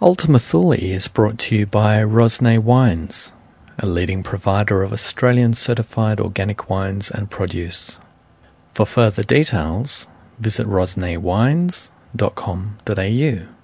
Ultima Thule is brought to you by Rosne Wines, a leading provider of Australian certified organic wines and produce. For further details, visit rosnewines.com.au.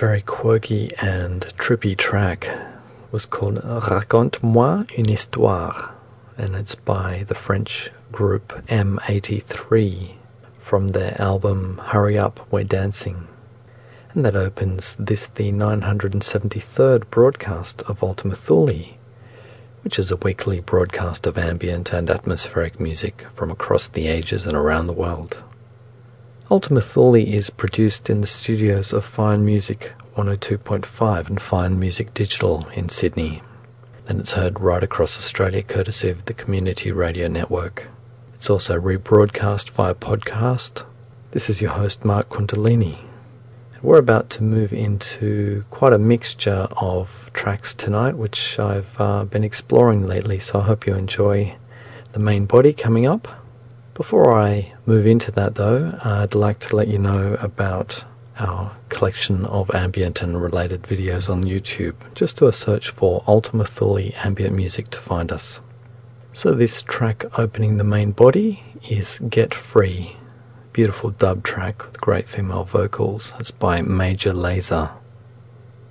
Very quirky and trippy track was called Raconte-moi une histoire, and it's by the French group M83 from their album Hurry Up, We're Dancing. And that opens this, the 973rd broadcast of Ultima Thule, which is a weekly broadcast of ambient and atmospheric music from across the ages and around the world. Ultima Thule is produced in the studios of Fine Music 102.5 and Fine Music Digital in Sydney. And it's heard right across Australia courtesy of the Community Radio Network. It's also rebroadcast via podcast. This is your host, Mark Quintolini. We're about to move into quite a mixture of tracks tonight, which I've uh, been exploring lately, so I hope you enjoy the main body coming up. Before I move into that, though, I'd like to let you know about our collection of ambient and related videos on YouTube. Just do a search for Ultima Thule ambient music to find us. So this track opening the main body is Get Free. Beautiful dub track with great female vocals. It's by Major Lazer.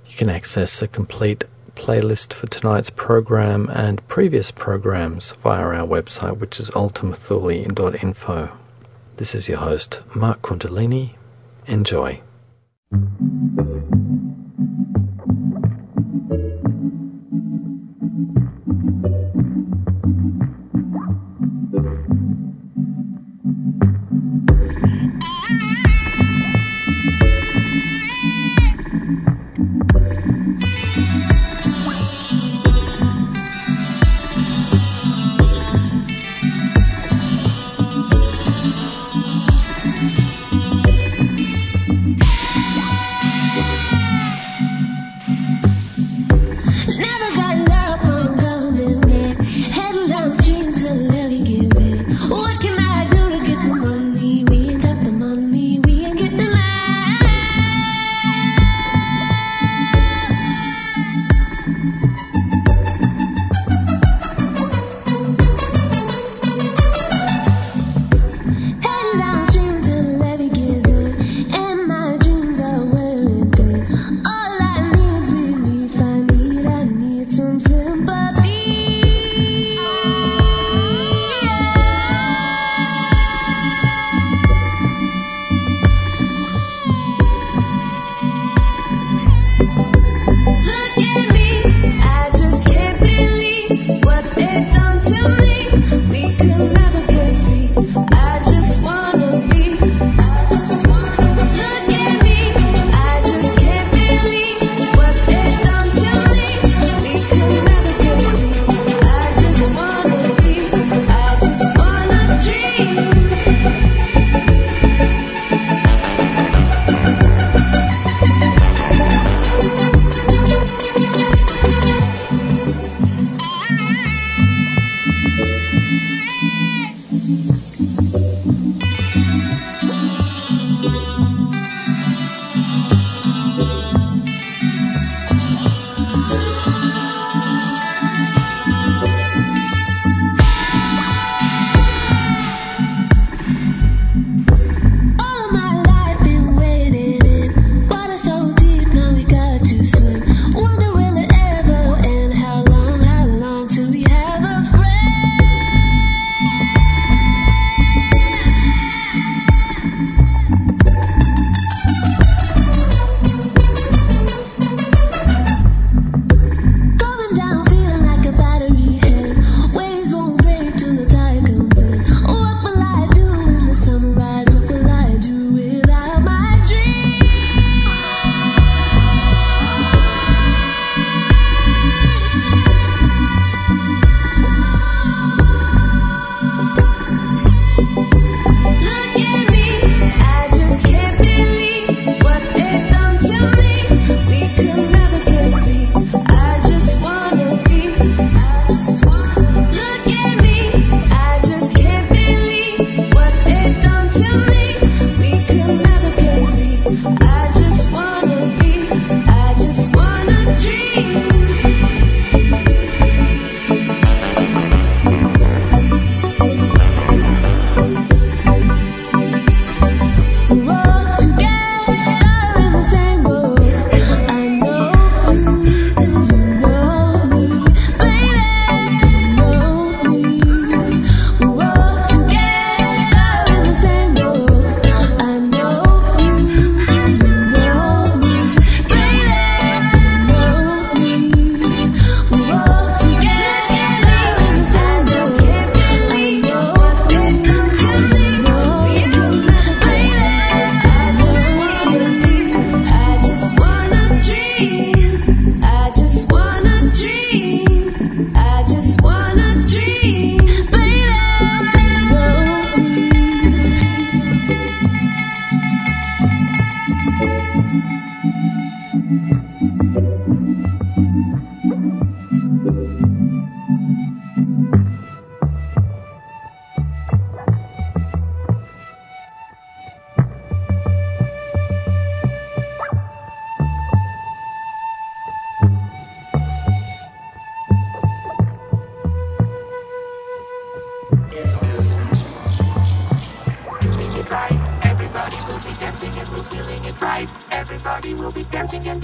You can access a complete playlist for tonight's program and previous programs via our website, which is ultimathule.info. This is your host, Mark Kundalini. Enjoy.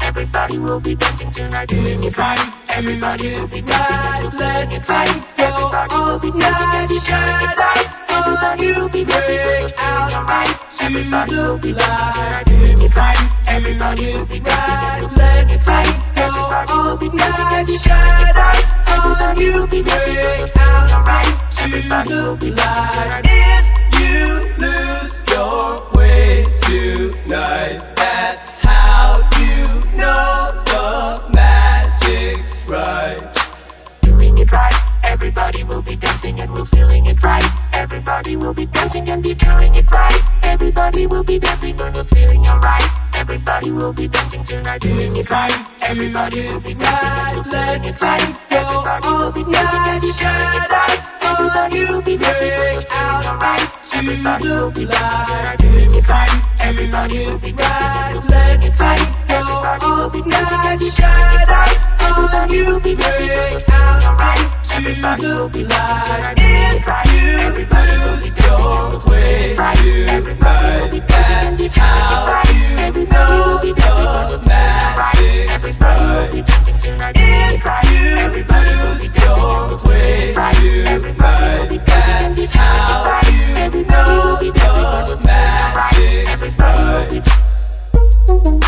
Everybody will be dancing tonight it right. Everybody will be dancing feeling it right. Everybody will be dancing and be doing it right. Everybody will be dancing when we're feeling alright. Everybody will be dancing tonight doing it right. Everybody will be dancing and we're feeling it right. Everybody will be dancing and be doing it right. Everybody will be dancing when we're feeling alright. Everybody will be dancing tonight. If you lose your way tonight, that's know the magic's right. doing it right. Everybody will be dancing and we're feeling it right. Everybody will be dancing and be doing it right. Everybody will be dancing when we're feeling alright. Everybody will be dancing tonight doing it right. Everybody will be dancing and we're feeling it right. Everybody will be dancing and be doing it right. Everybody will be dancing when we're feeling alright. Everybody will be dancing tonight doing it right. Everybody will be dancing and we're it right. Everybody will be dancing and be doing it right. Everybody will be dancing we're feeling alright. Tonight dancing and be right. Everybody will be dancing when we're feeling alright. Everybody will be dancing tonight be dancing and we're feeling it right. If you do it right, let it go all night. Shadows on you break out into the light. If you it right,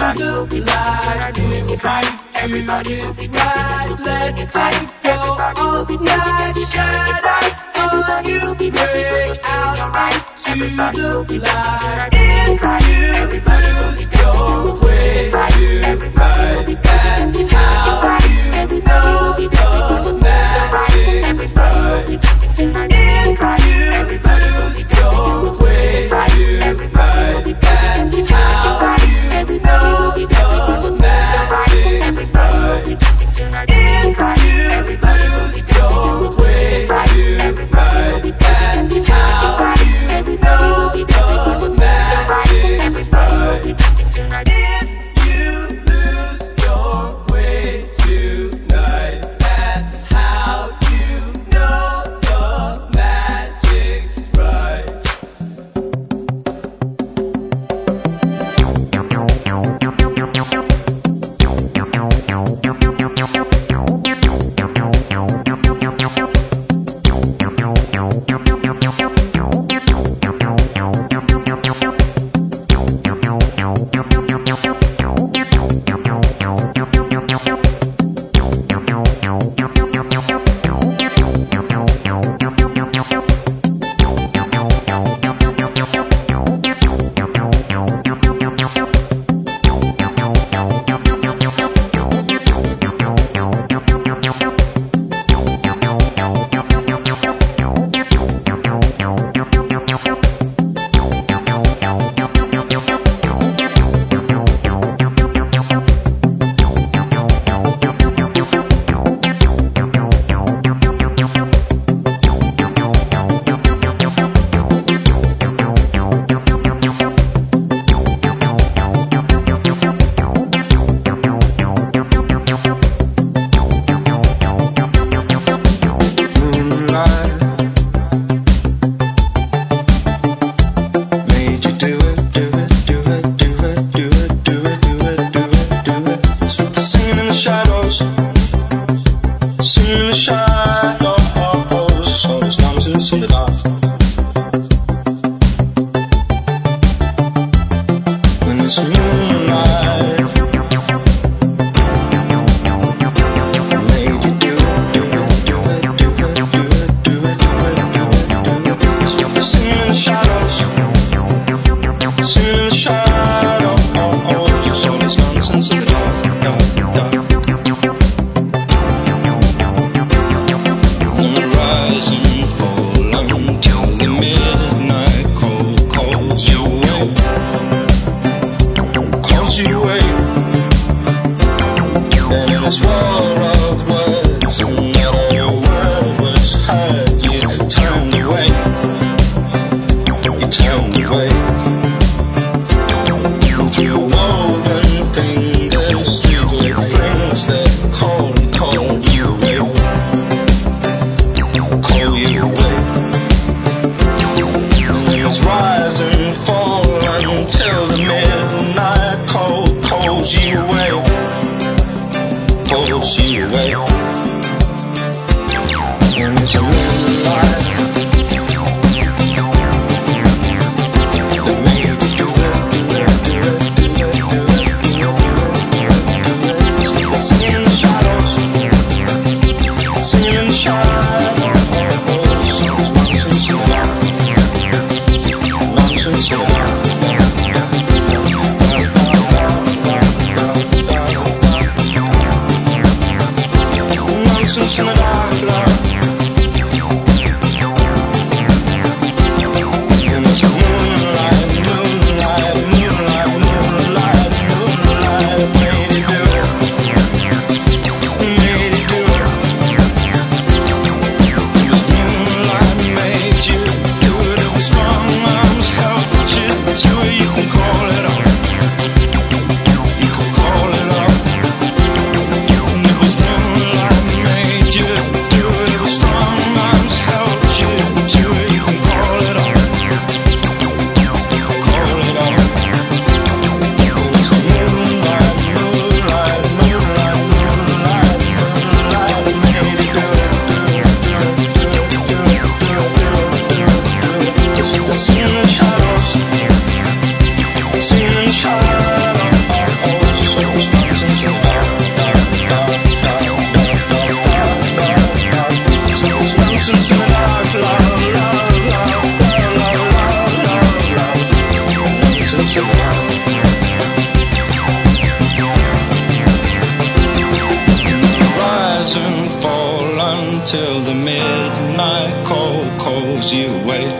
out into the light. Everybody right. Let it go all night. Shadows on you break out into the light. If you lose your way tonight, that's how you know the magic's right. If you lose your way tonight, that's how until the midnight call calls you wait.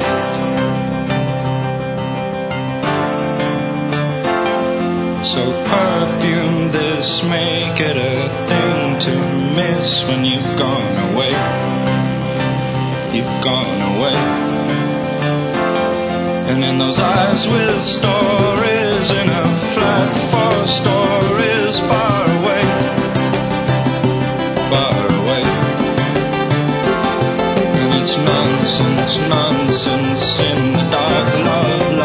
So perfume this, make it a thing to miss when you've gone away. You've gone away. And in those eyes with stories, in a flat for stories far nonsense, nonsense in the dark love.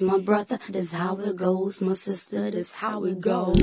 goes, my brother. That's how it goes, my sister. That's how it goes.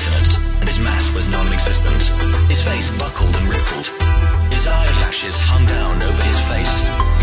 infinite, and his mass was non-existent. His face buckled and rippled. His eyelashes hung down over his face.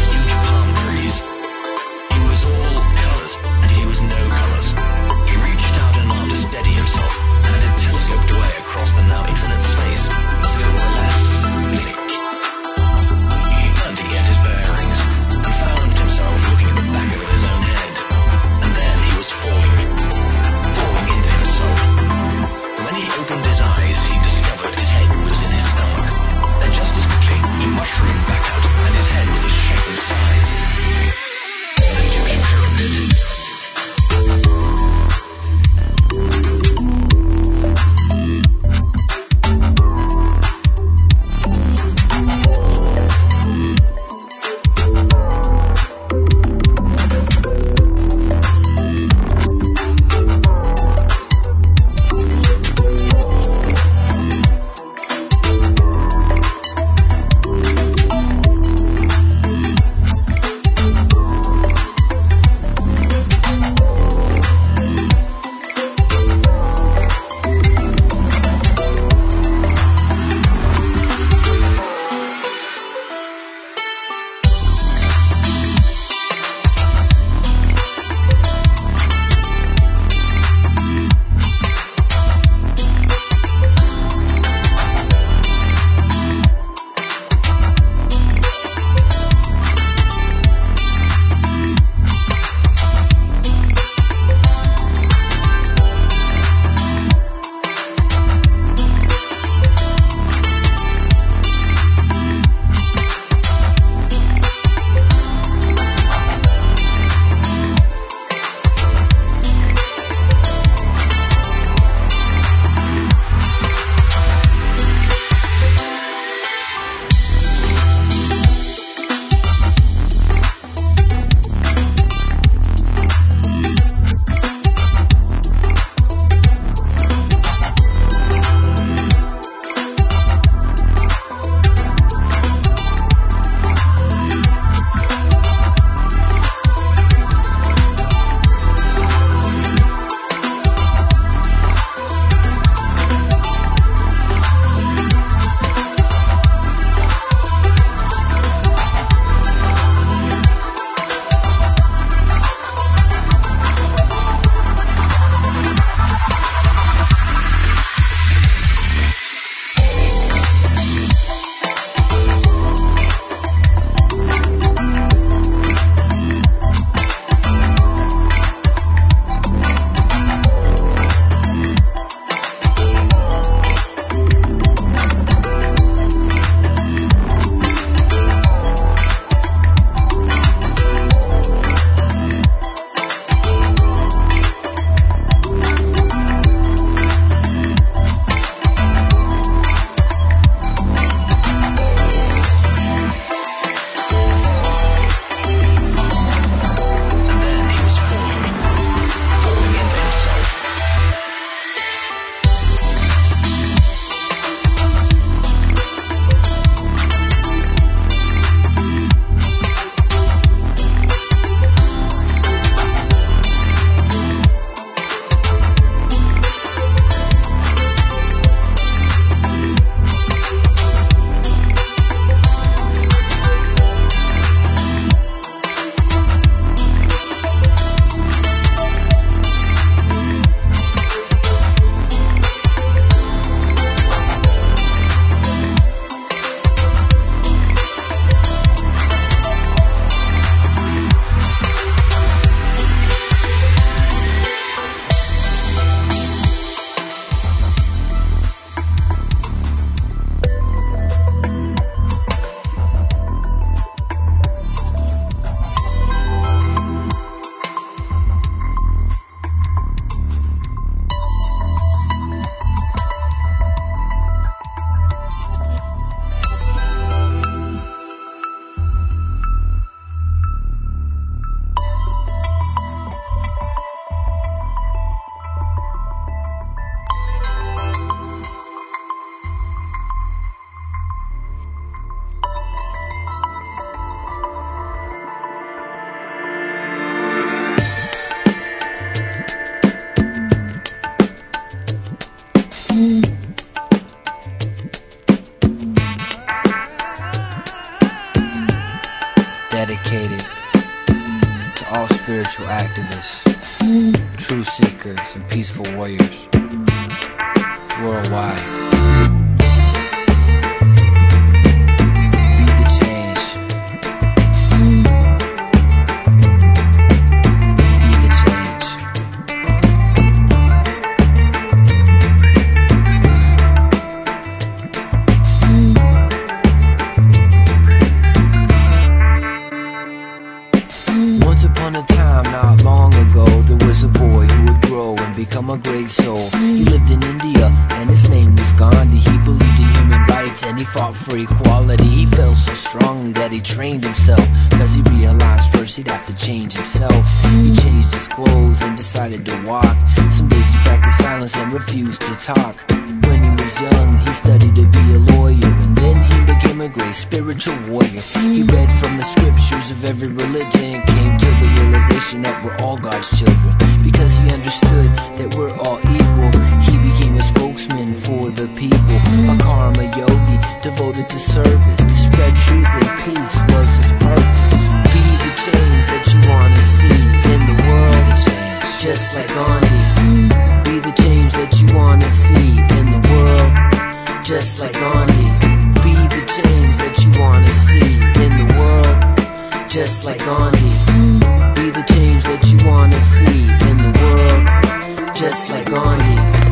Once upon a time, not long ago, there was a boy who would grow and become a great soul. He lived in India and his name was Gandhi. He believed in human rights and he fought for equality. He felt so strongly that he trained himself because he realized first he'd have to change himself. He changed his clothes and decided to walk. Some days he practiced silence and refused to talk. When he was young, he studied to be a lawyer great spiritual warrior. He read from the scriptures of every religion and came to the realization that we're all God's children. Because he understood that we're all equal, he became a spokesman for the people. A karma yogi devoted to service, to spread truth and peace was his purpose. Be the change that you want to see in the world, just like Gandhi. Be the change that you want to see in the world, just like Gandhi. Change that you want to see in the world, just like Gandhi. Be the change that you want to see in the world, just like Gandhi.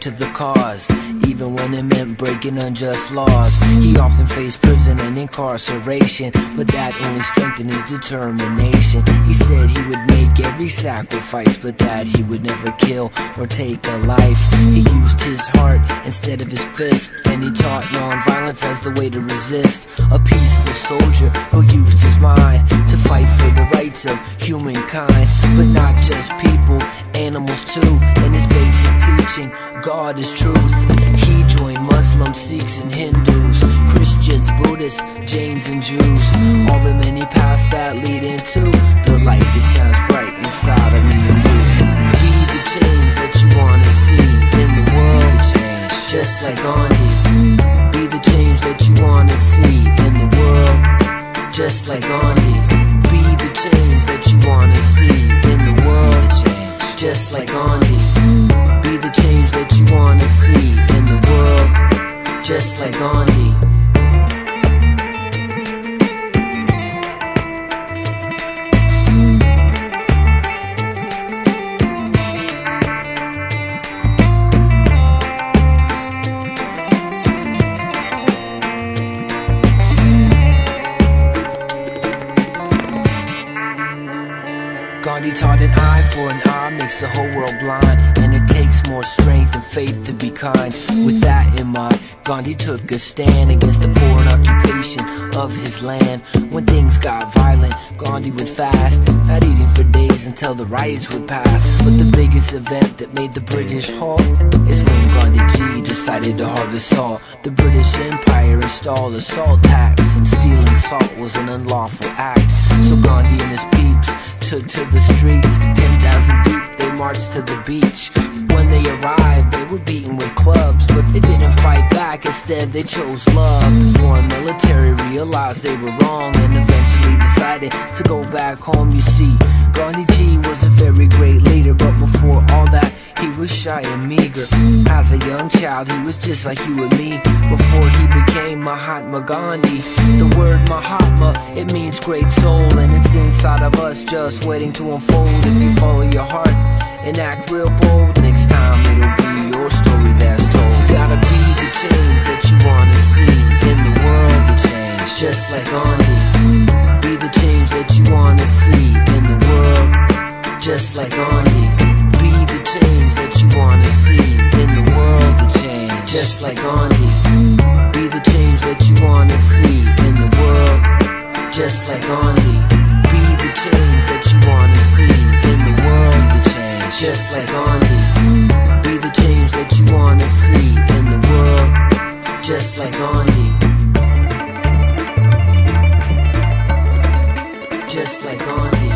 To the cause, even when it meant breaking unjust laws. He often faced prison and incarceration, but that only strengthened his determination. He said he would make every sacrifice, but that he would never kill or take a life. He used his heart instead of his fist, and he taught nonviolence as the way to resist. A peaceful soldier who used his mind to fight for the rights of humankind, but not just people, animals too. And his basic teaching, God is truth. He joined Muslims, Sikhs, and Hindus, Christians, Buddhists, Jains, and Jews. All the many paths that lead into the light that shines bright inside of me and you. Be the change that you want to see in the world, just like Gandhi. Be the change that you want to see in the world, just like Gandhi. Be the change that you want to see in the world, just like Gandhi. Be the change that you want to see in the world, just like Gandhi. Gandhi taught an eye for an eye makes the whole world blind, takes more strength and faith to be kind. With that in mind, Gandhi took a stand against the foreign occupation of his land. When things got violent, Gandhi would fast, not eating for days until the riots would pass. But the biggest event that made the British halt is when Gandhi G decided to harvest salt. The British Empire installed a salt tax, and stealing salt was an unlawful act. So Gandhi and his peeps took to the streets, 10,000 deep, they marched to the beach. When they arrived, they were beaten with clubs, but they didn't fight back, instead they chose love. The foreign military realized they were wrong and eventually decided to go back home. You see, Gandhi G was a very great leader, but before all that, he was shy and meager. As a young child, he was just like you and me. Before he became Mahatma Gandhi, the word Mahatma, it means great soul, and it's inside of us just waiting to unfold. If you follow your heart and act real bold, time it'll be your story that's told. Gotta be the change that you wanna see in the world, the change, just like Gandhi. Be the change that you wanna see in the world, just like Gandhi. Be the change that you wanna see in the world, the change, just like Gandhi. Be the change that you wanna see in the world, just like Gandhi. Be the change that you wanna see in the world, the change, just like Gandhi. The change that you wanna see in the world, just like Gandhi. Just like Gandhi.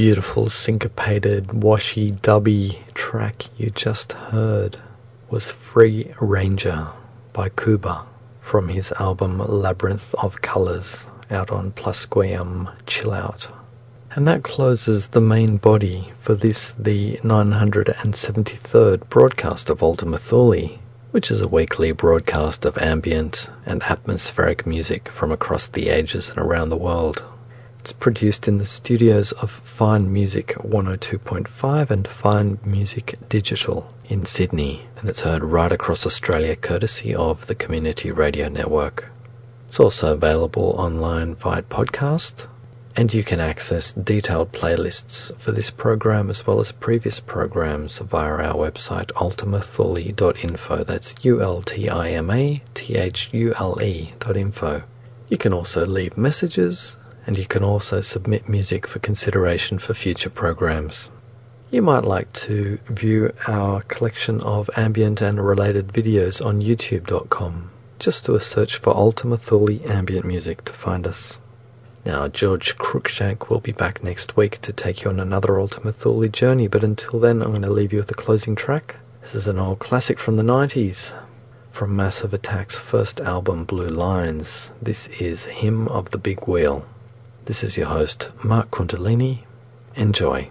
Beautiful syncopated washy dubby track you just heard was Free Ranger by Kuba from his album Labyrinth of Colors out on Plusquam Chill Out. And that closes the main body for this, the 973rd broadcast of Ultima Thule. which is a weekly broadcast of ambient and atmospheric music from across the ages and around the world. It's produced in the studios of Fine Music 102.5 and Fine Music Digital in Sydney, and it's heard right across Australia courtesy of the Community Radio Network. It's also available online via podcast, and you can access detailed playlists for this program as well as previous programs via our website ultimathule.info. That's U L T I M A T H U L E dot info. You can also leave messages and you can also submit music for consideration for future programs. You might like to view our collection of ambient and related videos on youtube.com. Just do a search for Ultima Thule ambient music to find us. Now, George Cruikshank will be back next week to take you on another Ultima Thule journey, but until then, I'm going to leave you with a closing track. This is an old classic from the 90s, from Massive Attack's first album, Blue Lines. This is Hymn of the Big Wheel. This is your host, Mark Kundalini. Enjoy.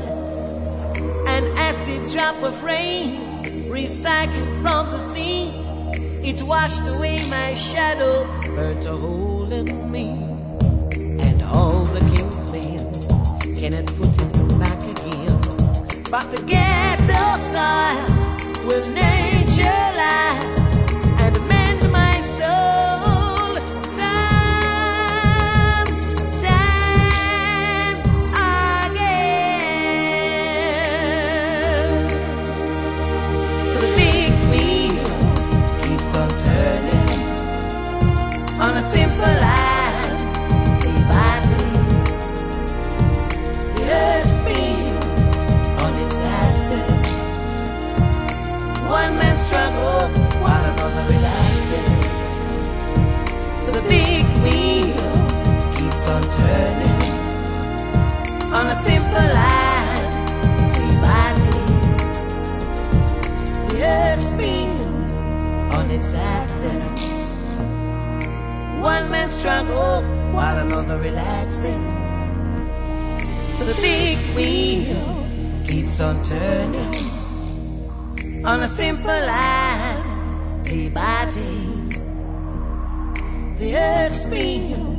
From. An acid drop of rain recycled from the sea. It washed away my shadow, burnt a hole in me. And all the king's men cannot put it back again. But the ghetto soil will nature keeps on turning on a simple line, day by day. The earth spins on its axis. One man struggles while another relaxes. The big wheel keeps on turning on a simple line, day by day. The earth spins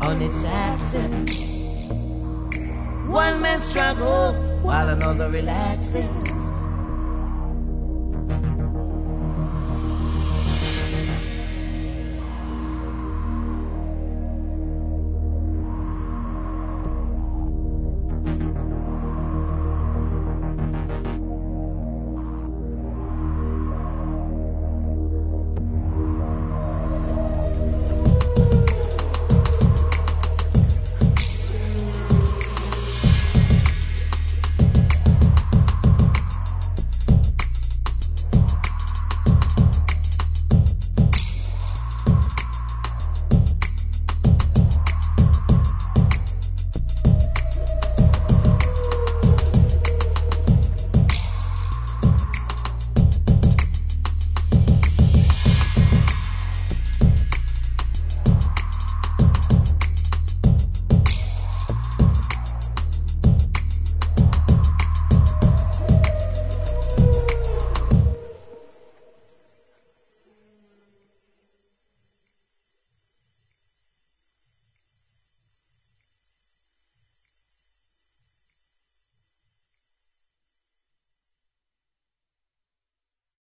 on its axis. One man struggle while another relaxes.